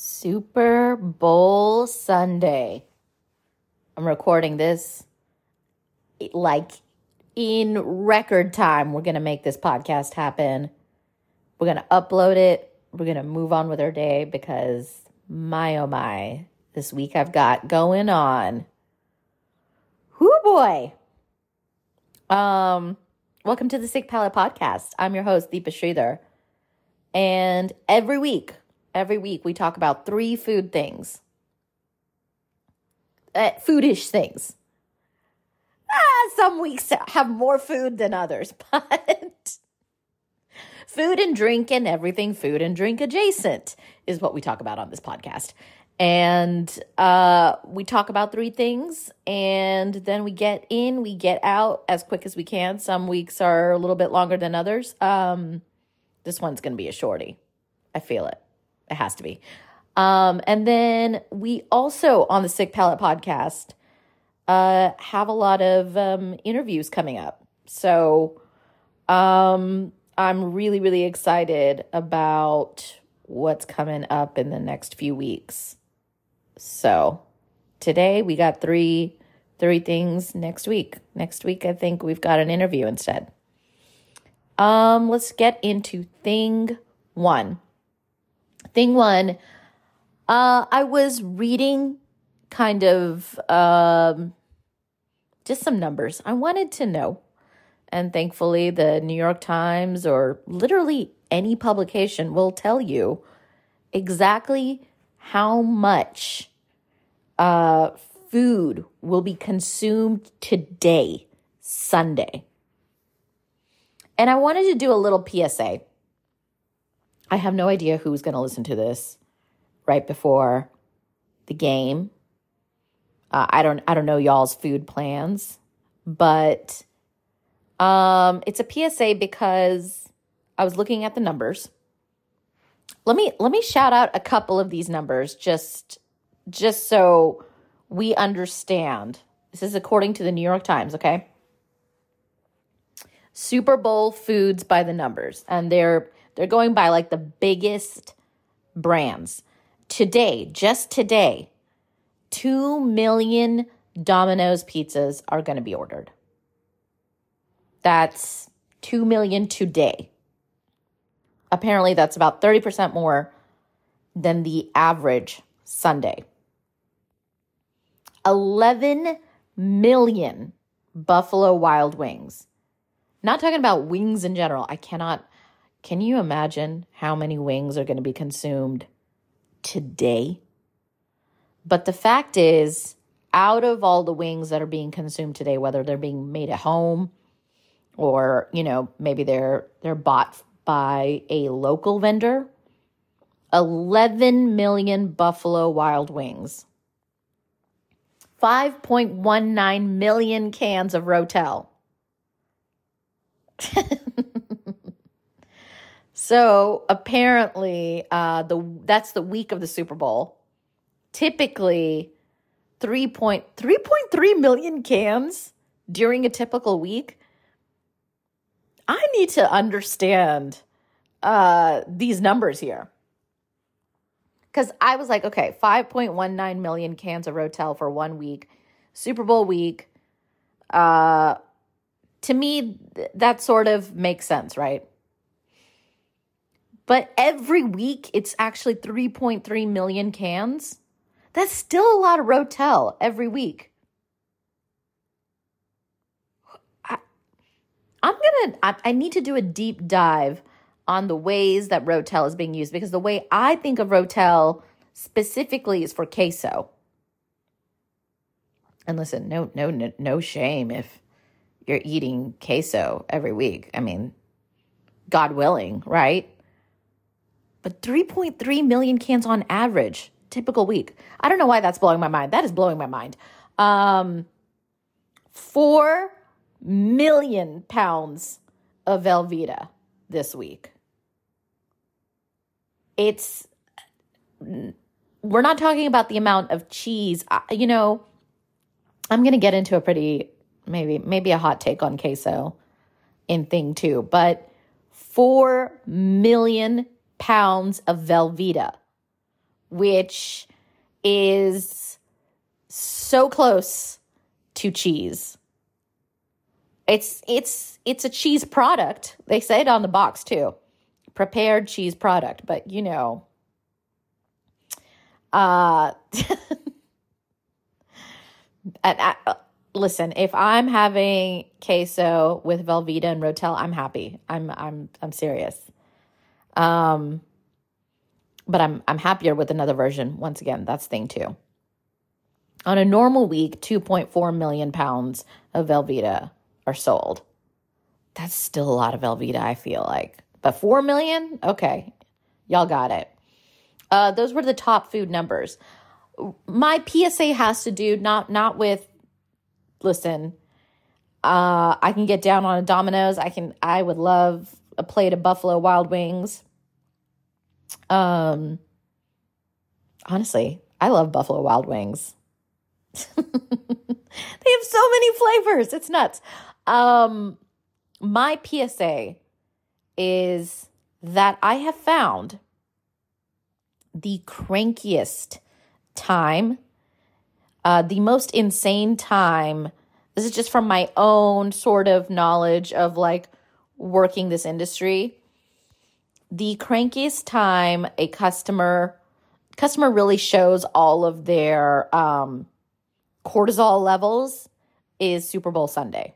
Super Bowl Sunday. I'm recording this like in record time. We're going to make this podcast happen. We're going to upload it. We're going to move on with our day because my oh my, this week I've got going on. Whoo boy. Um, welcome to the Sicc Palette Podcast. I'm your host, Deepa Sridhar. And every week, every week we talk about three food things. Uh, foodish things. Ah, some weeks have more food than others, but food and drink and everything food and drink adjacent is what we talk about on this podcast. And uh, we talk about three things, and then we get in, we get out as quick as we can. Some weeks are a little bit longer than others. Um, this one's going to be a shorty. I feel it. It has to be. Um, and then we also on the Sicc Palette podcast uh, have a lot of um, interviews coming up. So um, I'm really, really excited about what's coming up in the next few weeks. So today we got three three things next week. Next week I think we've got an interview instead. Um let's get into thing 1. Thing 1 uh I was reading kind of um just some numbers. I wanted to know. And thankfully the New York Times or literally any publication will tell you exactly how much uh, food will be consumed today, Sunday. And I wanted to do a little PSA. I have no idea who's going to listen to this right before the game. Uh, I don't I don't know y'all's food plans, but um, it's a PSA because I was looking at the numbers let me let me shout out a couple of these numbers just just so we understand. This is according to the New York Times, okay? Super Bowl foods by the numbers and they're they're going by like the biggest brands. Today, just today, 2 million Domino's pizzas are going to be ordered. That's 2 million today. Apparently, that's about 30% more than the average Sunday. 11 million Buffalo Wild Wings. Not talking about wings in general. I cannot. Can you imagine how many wings are going to be consumed today? But the fact is, out of all the wings that are being consumed today, whether they're being made at home or, you know, maybe they're they're bought by a local vendor 11 million Buffalo Wild Wings, 5.19 million cans of Rotel. so apparently, uh, the that's the week of the Super Bowl. Typically, 3.3 million cans during a typical week. I need to understand uh, these numbers here. Because I was like, okay, 5.19 million cans of Rotel for one week, Super Bowl week. Uh, to me, th- that sort of makes sense, right? But every week, it's actually 3.3 million cans. That's still a lot of Rotel every week. I'm gonna, I, I need to do a deep dive on the ways that Rotel is being used because the way I think of Rotel specifically is for queso. And listen, no, no, no shame if you're eating queso every week. I mean, God willing, right? But 3.3 million cans on average, typical week. I don't know why that's blowing my mind. That is blowing my mind. Um, four million pounds of Velveeta this week. It's, we're not talking about the amount of cheese. You know, I'm going to get into a pretty, maybe, maybe a hot take on queso in thing two, but 4 million pounds of Velveeta which is so close to cheese. It's it's it's a cheese product. They say it on the box too. Prepared cheese product, but you know, uh and I, uh, listen, if I'm having queso with Velveeta and Rotel, I'm happy. I'm I'm I'm serious. Um but I'm I'm happier with another version. Once again, that's thing two. On a normal week, 2.4 million pounds of Velveeta are sold. That's still a lot of Velveeta, I feel like. But 4 million? Okay. Y'all got it. Uh, those were the top food numbers. My PSA has to do not not with listen, uh, I can get down on a Domino's. I can I would love a plate of Buffalo Wild Wings. Um honestly, I love Buffalo Wild Wings. they have so many flavors. It's nuts. Um my PSA is that I have found the crankiest time, uh, the most insane time. This is just from my own sort of knowledge of like working this industry. The crankiest time a customer customer really shows all of their um, cortisol levels is Super Bowl Sunday.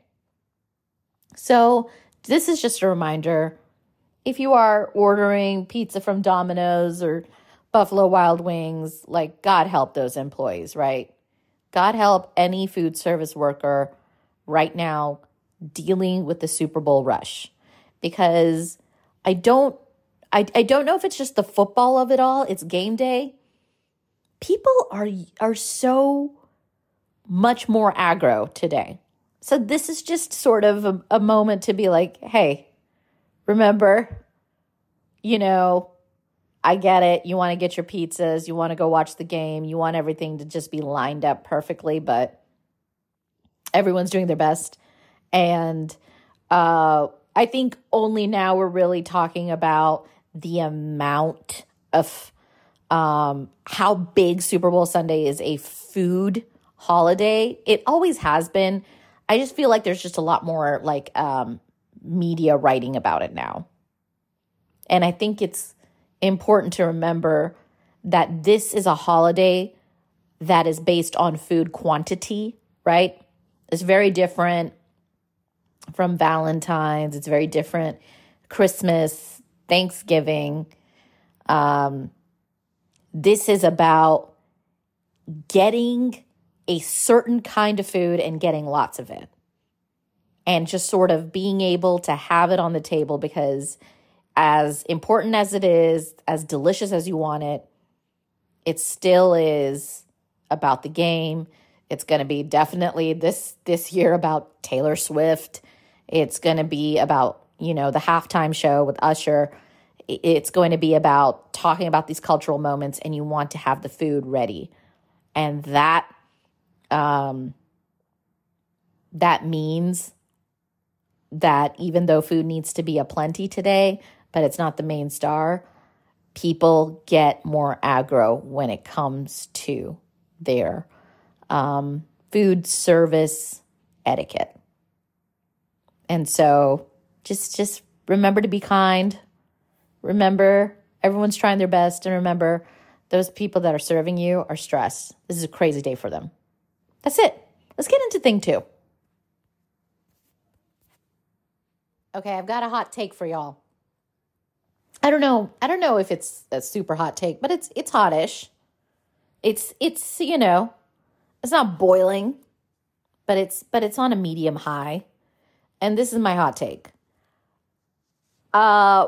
So this is just a reminder if you are ordering pizza from Domino's or Buffalo Wild Wings, like God help those employees, right? God help any food service worker right now dealing with the Super Bowl rush because I don't I, I don't know if it's just the football of it all, it's game day. People are are so much more aggro today. So this is just sort of a, a moment to be like, hey, remember, you know, I get it. You want to get your pizzas, you want to go watch the game, you want everything to just be lined up perfectly, but everyone's doing their best. And uh, I think only now we're really talking about the amount of um, how big Super Bowl Sunday is a food holiday. It always has been. I just feel like there's just a lot more like um, media writing about it now. And I think it's important to remember that this is a holiday that is based on food quantity, right? It's very different from Valentine's. It's very different Christmas, Thanksgiving. Um, this is about getting a certain kind of food and getting lots of it. And just sort of being able to have it on the table because as important as it is, as delicious as you want it, it still is about the game. It's going to be definitely this this year about Taylor Swift. It's going to be about, you know, the halftime show with Usher. It's going to be about talking about these cultural moments and you want to have the food ready. And that um that means that even though food needs to be a plenty today, but it's not the main star, people get more aggro when it comes to their um, food service etiquette. And so just just remember to be kind. Remember everyone's trying their best and remember those people that are serving you are stressed. This is a crazy day for them. That's it. Let's get into thing 2. Okay, I've got a hot take for y'all. I don't know. I don't know if it's a super hot take, but it's it's hotish. It's it's you know, it's not boiling, but it's but it's on a medium high. And this is my hot take. Uh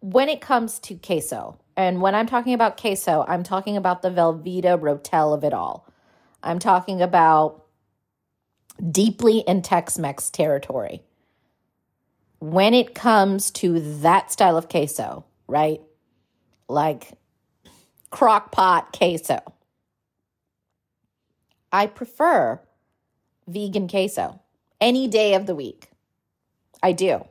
when it comes to queso, and when I'm talking about queso, I'm talking about the Velveeta Rotel of it all. I'm talking about deeply in Tex-Mex territory when it comes to that style of queso, right? Like crock pot queso. I prefer vegan queso any day of the week. I do.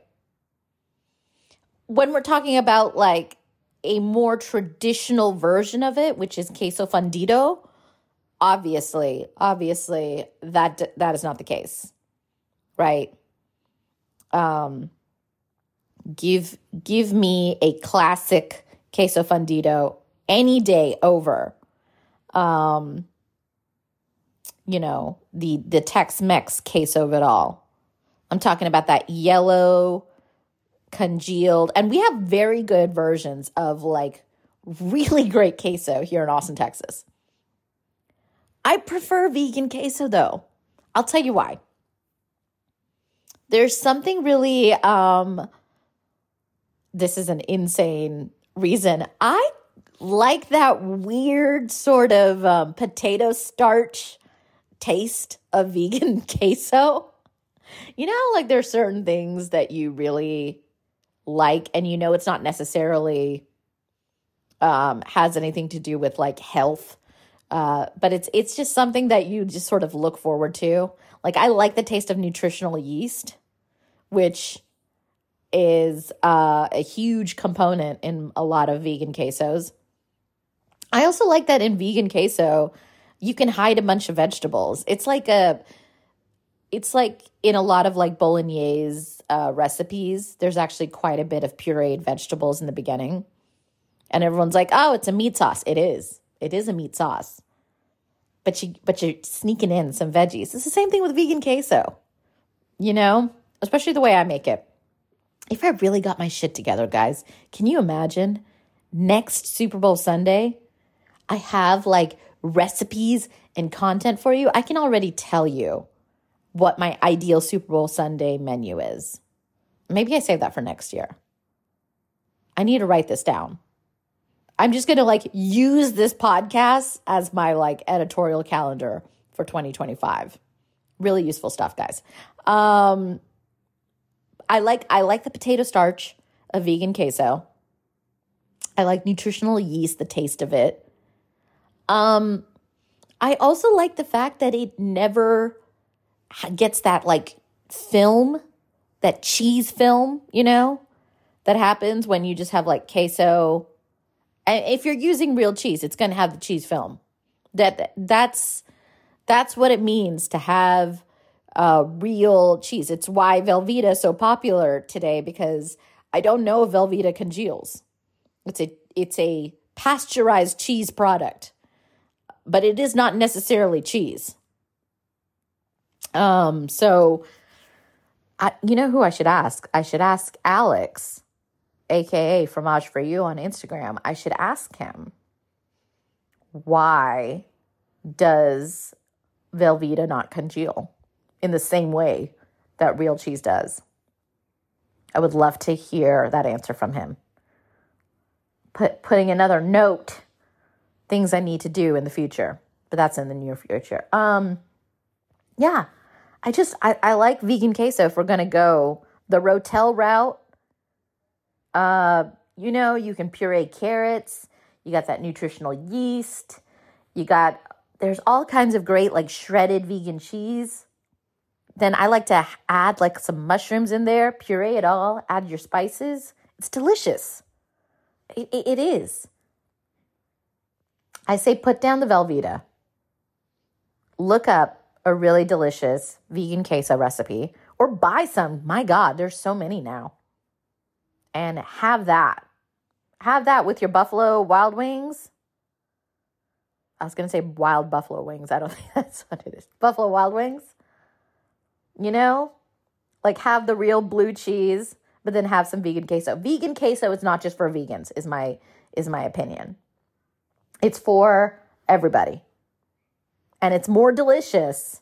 When we're talking about like a more traditional version of it, which is queso fundido, obviously, obviously that that is not the case. Right? Um give give me a classic queso fundido any day over um you know the the tex-mex queso of it all i'm talking about that yellow congealed and we have very good versions of like really great queso here in austin texas i prefer vegan queso though i'll tell you why there's something really um this is an insane reason. I like that weird sort of um, potato starch taste of vegan queso. You know, like there's certain things that you really like, and you know it's not necessarily um, has anything to do with like health, uh, but it's it's just something that you just sort of look forward to. Like I like the taste of nutritional yeast, which is uh, a huge component in a lot of vegan quesos. I also like that in vegan queso, you can hide a bunch of vegetables. It's like a, it's like in a lot of like bolognese uh, recipes, there's actually quite a bit of pureed vegetables in the beginning. And everyone's like, oh, it's a meat sauce. It is. It is a meat sauce. But you but you're sneaking in some veggies. It's the same thing with vegan queso. You know? Especially the way I make it if I really got my shit together, guys, can you imagine next Super Bowl Sunday? I have like recipes and content for you. I can already tell you what my ideal Super Bowl Sunday menu is. Maybe I save that for next year. I need to write this down. I'm just going to like use this podcast as my like editorial calendar for 2025. Really useful stuff, guys. Um I like I like the potato starch of vegan queso. I like nutritional yeast, the taste of it. Um, I also like the fact that it never gets that like film, that cheese film, you know, that happens when you just have like queso. If you're using real cheese, it's going to have the cheese film. That that's that's what it means to have uh, real cheese. It's why Velveeta is so popular today because I don't know if Velveeta congeals. It's a it's a pasteurized cheese product, but it is not necessarily cheese. Um, so I, you know who I should ask? I should ask Alex, aka Fromage for You on Instagram. I should ask him why does Velveeta not congeal? in the same way that real cheese does? I would love to hear that answer from him. Put, putting another note, things I need to do in the future, but that's in the near future. Um, yeah, I just I, I like vegan queso. If we're gonna go the Rotel route, uh, you know, you can puree carrots. You got that nutritional yeast. You got there's all kinds of great like shredded vegan cheese. Then I like to add like some mushrooms in there, puree it all, add your spices. It's delicious. it, it, it is. I say put down the Velveeta. Look up a really delicious vegan queso recipe or buy some. My God, there's so many now. And have that. Have that with your Buffalo Wild Wings. I was going to say wild buffalo wings. I don't think that's what it is. Buffalo Wild Wings you know? Like have the real blue cheese, but then have some vegan queso. Vegan queso is not just for vegans, is my is my opinion. It's for everybody. And it's more delicious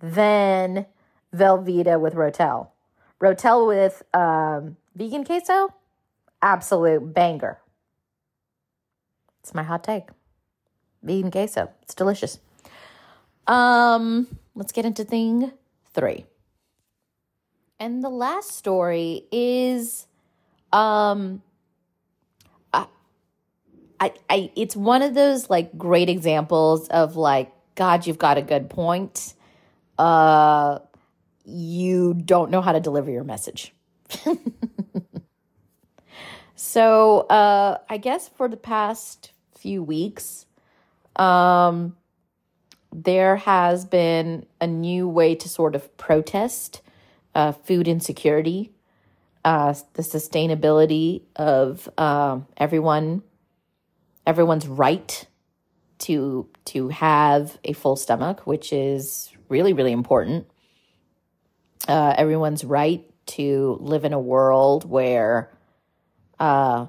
than Velveeta with Rotel. Rotel with um, vegan queso, absolute banger. It's my hot take. Vegan queso. It's delicious. Um, let's get into thing three. And the last story is um I, I I it's one of those like great examples of like god you've got a good point. Uh you don't know how to deliver your message. So, uh, I guess for the past few weeks, um, there has been a new way to sort of protest uh, food insecurity, uh, the sustainability of um, everyone, everyone's right to to have a full stomach, which is really really important. Uh, everyone's right to live in a world where uh,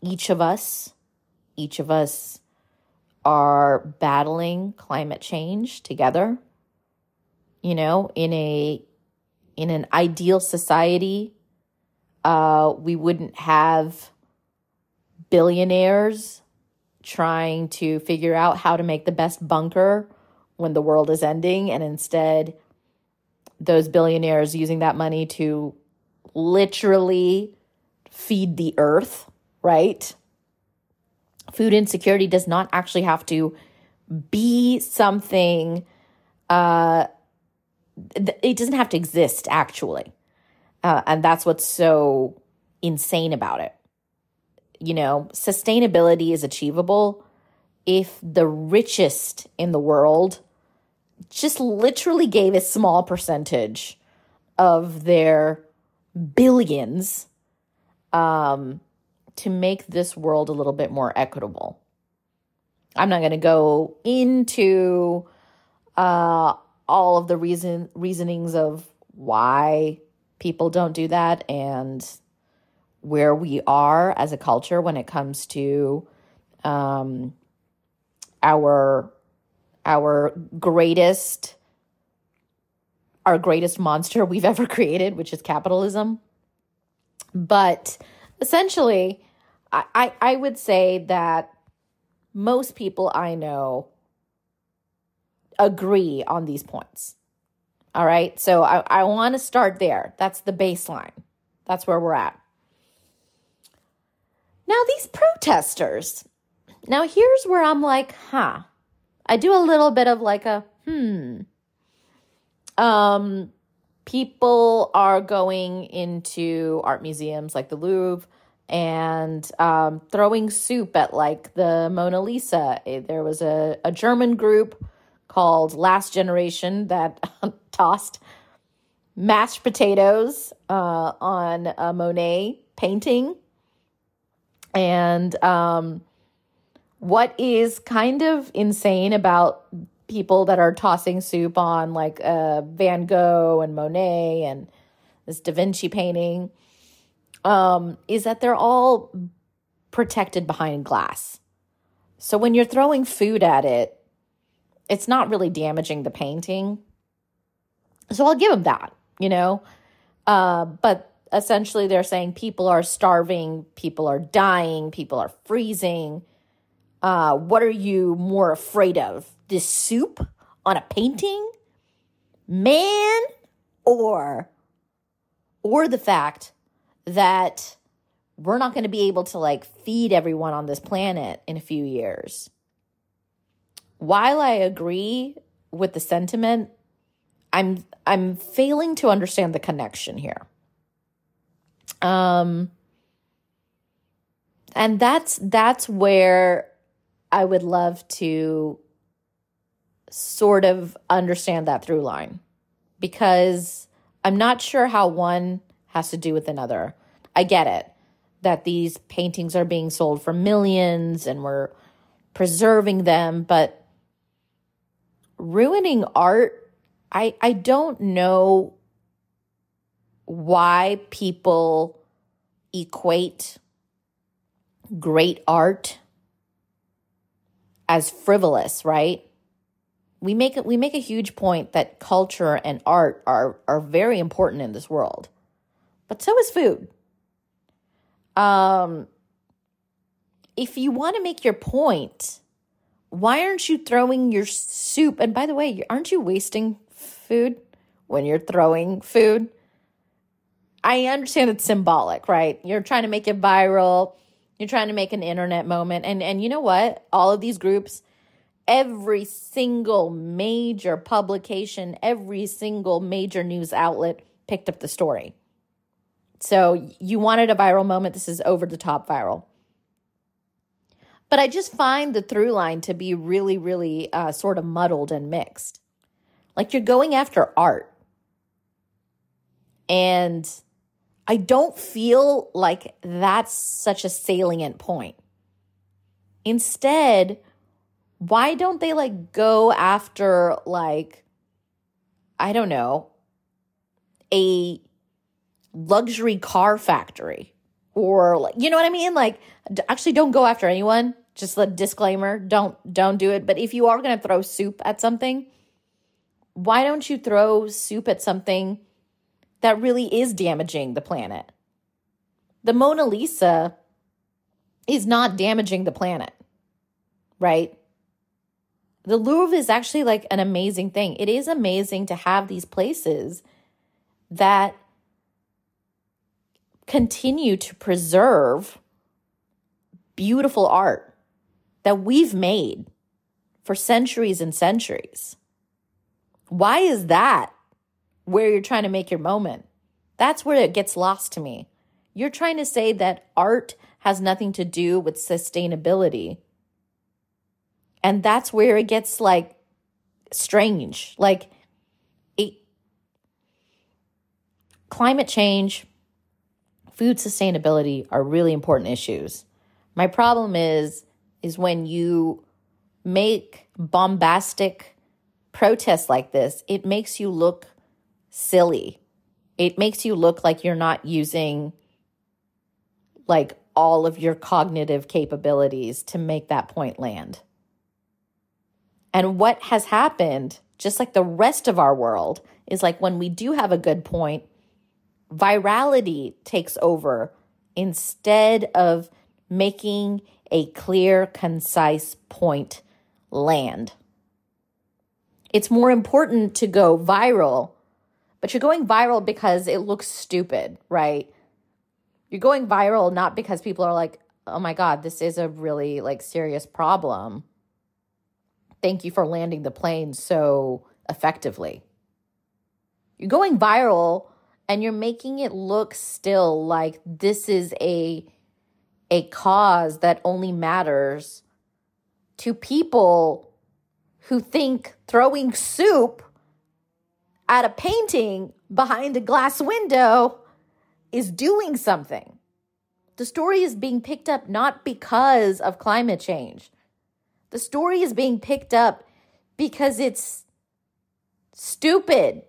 each of us, each of us are battling climate change together. You know, in a in an ideal society, uh, we wouldn't have billionaires trying to figure out how to make the best bunker when the world is ending, and instead, those billionaires using that money to literally feed the earth, right? Food insecurity does not actually have to be something, uh, it doesn't have to exist actually. Uh, and that's what's so insane about it. You know, sustainability is achievable if the richest in the world just literally gave a small percentage of their billions um, to make this world a little bit more equitable. I'm not going to go into uh, all of the reason reasonings of why people don't do that and where we are as a culture when it comes to um, our our greatest our greatest monster we've ever created, which is capitalism. But essentially, I, I, I would say that most people I know agree on these points. All right. So I, I want to start there. That's the baseline. That's where we're at. Now, these protesters. Now, here's where I'm like, huh. I do a little bit of like a, hmm. Um, people are going into art museums like the Louvre and um, throwing soup at like the Mona Lisa. Eh, there was a, a German group called Last Generation that tossed mashed potatoes uh, on a Monet painting. And um, what is kind of insane about people that are tossing soup on like uh, Van Gogh and Monet and this Da Vinci painting um, is that they're all protected behind glass. So when you're throwing food at it, it's not really damaging the painting. So I'll give them that, you know. Uh, but essentially, they're saying people are starving, people are dying, people are freezing. Uh, what are you more afraid of? This soup on a painting? Man? Or or the fact that we're not going to be able to like feed everyone on this planet in a few years. While I agree with the sentiment, I'm I'm failing to understand the connection here. Um and that's that's where I would love to sort of understand that through line because I'm not sure how one has to do with another. I get it that these paintings are being sold for millions and we're preserving them, but ruining art, I I don't know why people equate great art as frivolous, right? We make we make a huge point that culture and art are are very important in this world. But so is food. Um if you want to make your point, why aren't you throwing your soup? And by the way, aren't you wasting food when you're throwing food? I understand it's symbolic, right? You're trying to make it viral you're trying to make an internet moment. And and you know what? All of these groups, every single major publication, every single major news outlet picked up the story. So you wanted a viral moment. This is over the top viral. But I just find the through line to be really, really uh, sort of muddled and mixed. Like you're going after art. And I don't feel like that's such a salient point. Instead, why don't they like go after like, I don't know, a luxury car factory or like, you know what I mean? Like, actually don't go after anyone. Just a disclaimer, don't don't do it. But if you are going to throw soup at something, why don't you throw soup at something that really is damaging the planet? The Mona Lisa is not damaging the planet, right? The Louvre is actually like an amazing thing. It is amazing to have these places that continue to preserve beautiful art that we've made for centuries and centuries. Why is that where you're trying to make your moment? That's where it gets lost to me. You're trying to say that art has nothing to do with sustainability. And that's where it gets like strange. Like it, climate change, food sustainability are really important issues. My problem is is when you make bombastic protests like this, it makes you look silly. It makes you look like you're not using like all of your cognitive capabilities to make that point land. And what has happened, just like the rest of our world, is like when we do have a good point, virality takes over instead of making a clear, concise point land. It's more important to go viral, but you're going viral because it looks stupid, right? You're going viral not because people are like, "Oh my god, this is a really like serious problem." Thank you for landing the plane so effectively. You're going viral and you're making it look still like this is a a cause that only matters to people who think throwing soup at a painting behind a glass window is doing something. The story is being picked up not because of climate change. The story is being picked up because it's stupid.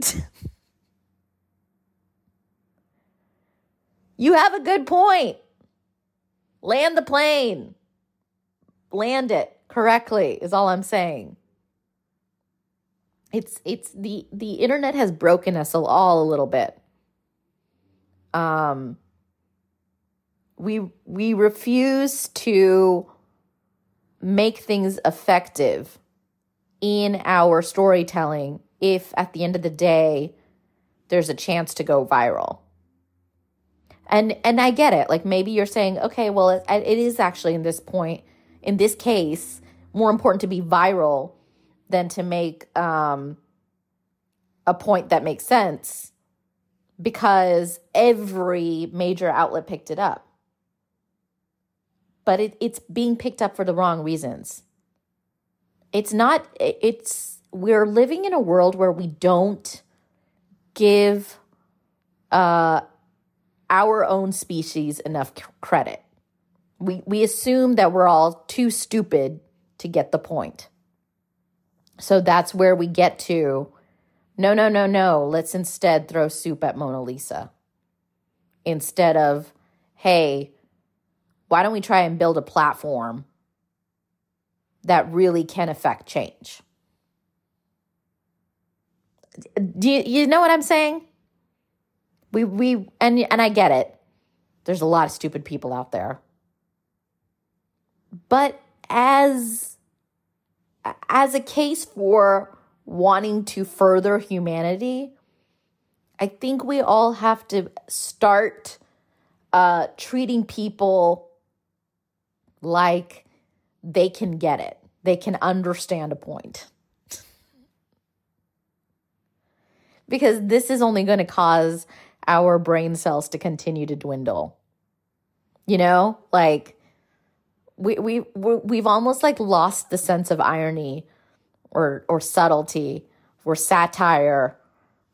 you have a good point. Land the plane. Land it correctly is all I'm saying. It's it's the the internet has broken us all a little bit. Um we we refuse to make things effective in our storytelling if at the end of the day there's a chance to go viral and and i get it like maybe you're saying okay well it, it is actually in this point in this case more important to be viral than to make um, a point that makes sense because every major outlet picked it up but it, it's being picked up for the wrong reasons it's not it's we're living in a world where we don't give uh our own species enough credit. We, we assume that we're all too stupid to get the point. So that's where we get to no, no, no, no. Let's instead throw soup at Mona Lisa. Instead of, hey, why don't we try and build a platform that really can affect change? Do you, you know what I'm saying? We we and and I get it. There's a lot of stupid people out there. But as as a case for wanting to further humanity, I think we all have to start uh, treating people like they can get it. They can understand a point. because this is only going to cause our brain cells to continue to dwindle. You know, like we we we've almost like lost the sense of irony or or subtlety or satire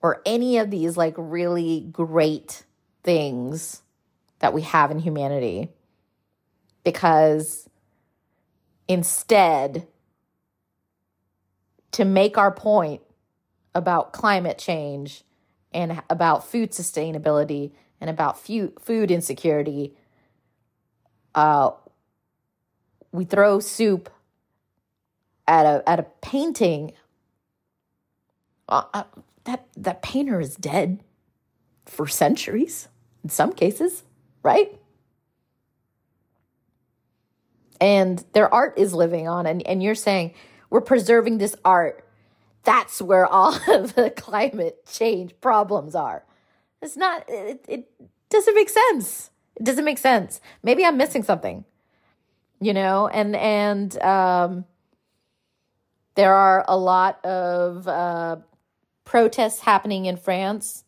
or any of these like really great things that we have in humanity because instead to make our point about climate change and about food sustainability and about food insecurity uh, we throw soup at a at a painting uh, uh, that that painter is dead for centuries in some cases right? And their art is living on and, and you're saying we're preserving this art. That's where all of the climate change problems are. It's not it, it doesn't make sense. It doesn't make sense. Maybe i'm missing something you know? And and um there are a lot of uh protests happening in france.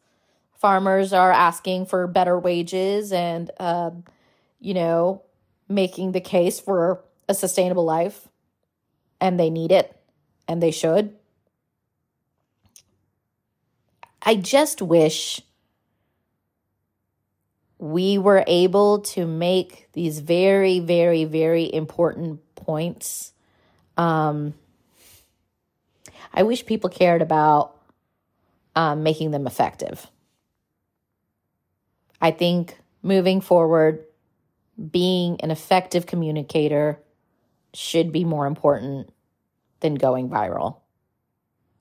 Farmers are asking for better wages and uh, you know making the case for a sustainable life. And they need it. And they should. I just wish we were able to make these very, very, very important points. Um, I wish people cared about um, making them effective. I think moving forward, being an effective communicator should be more important than going viral.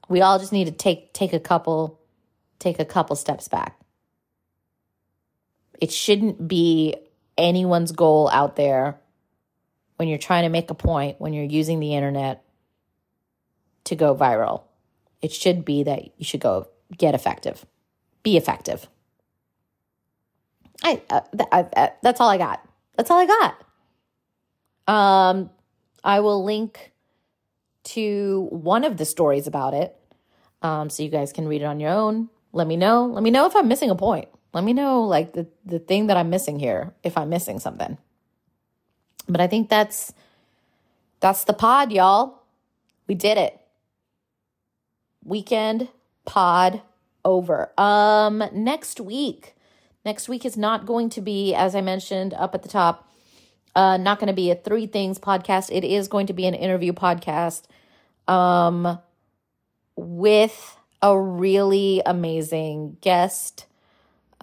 We all just need to take take a couple take a couple steps back. It shouldn't be anyone's goal out there when you're trying to make a point, when you're using the internet to go viral. It should be that you should go get effective, be effective. I, uh, I, uh, that's all I got. That's all I got. Um, I will link to one of the stories about it, um, so you guys can read it on your own. Let me know. Let me know if I'm missing a point. Let me know like the the thing that I'm missing here if I'm missing something. But I think that's that's the pod, y'all. We did it. Weekend pod over. Um next week. Next week is not going to be as I mentioned up at the top uh not going to be a three things podcast. It is going to be an interview podcast um with a really amazing guest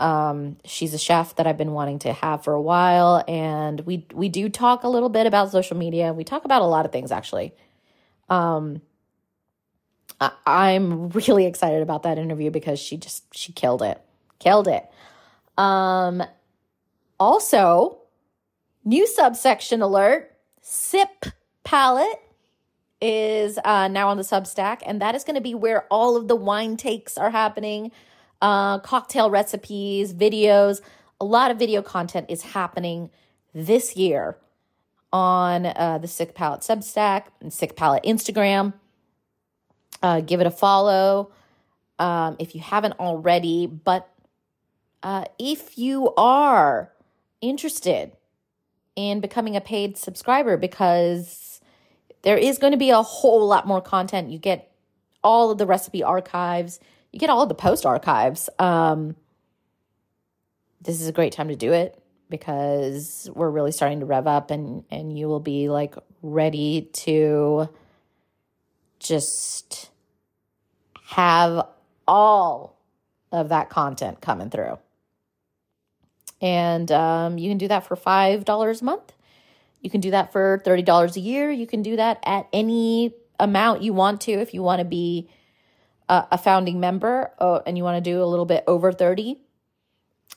um, she's a chef that I've been wanting to have for a while, and we we do talk a little bit about social media. We talk about a lot of things actually. Um, I, I'm really excited about that interview because she just she killed it, killed it. Um, also, new subsection alert: Sipp Palette is uh, now on the Substack, and that is going to be where all of the wine takes are happening uh, cocktail recipes, videos. A lot of video content is happening this year on uh, the Sicc Palette Substack and Sicc Palette Instagram. Uh, give it a follow um, if you haven't already. But uh, if you are interested in becoming a paid subscriber, because there is going to be a whole lot more content, you get all of the recipe archives you get all of the post archives. Um, this is a great time to do it because we're really starting to rev up and and you will be like ready to just have all of that content coming through. And um, you can do that for $5 a month. You can do that for $30 a year. You can do that at any amount you want to if you want to be a, founding member uh, and you want to do a little bit over 30.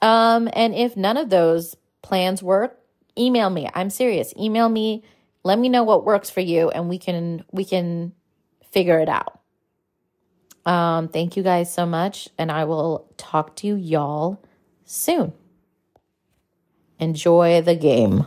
Um, and if none of those plans work, email me. I'm serious. Email me. Let me know what works for you and we can we can figure it out. Um, thank you guys so much and I will talk to you y'all soon. Enjoy the game.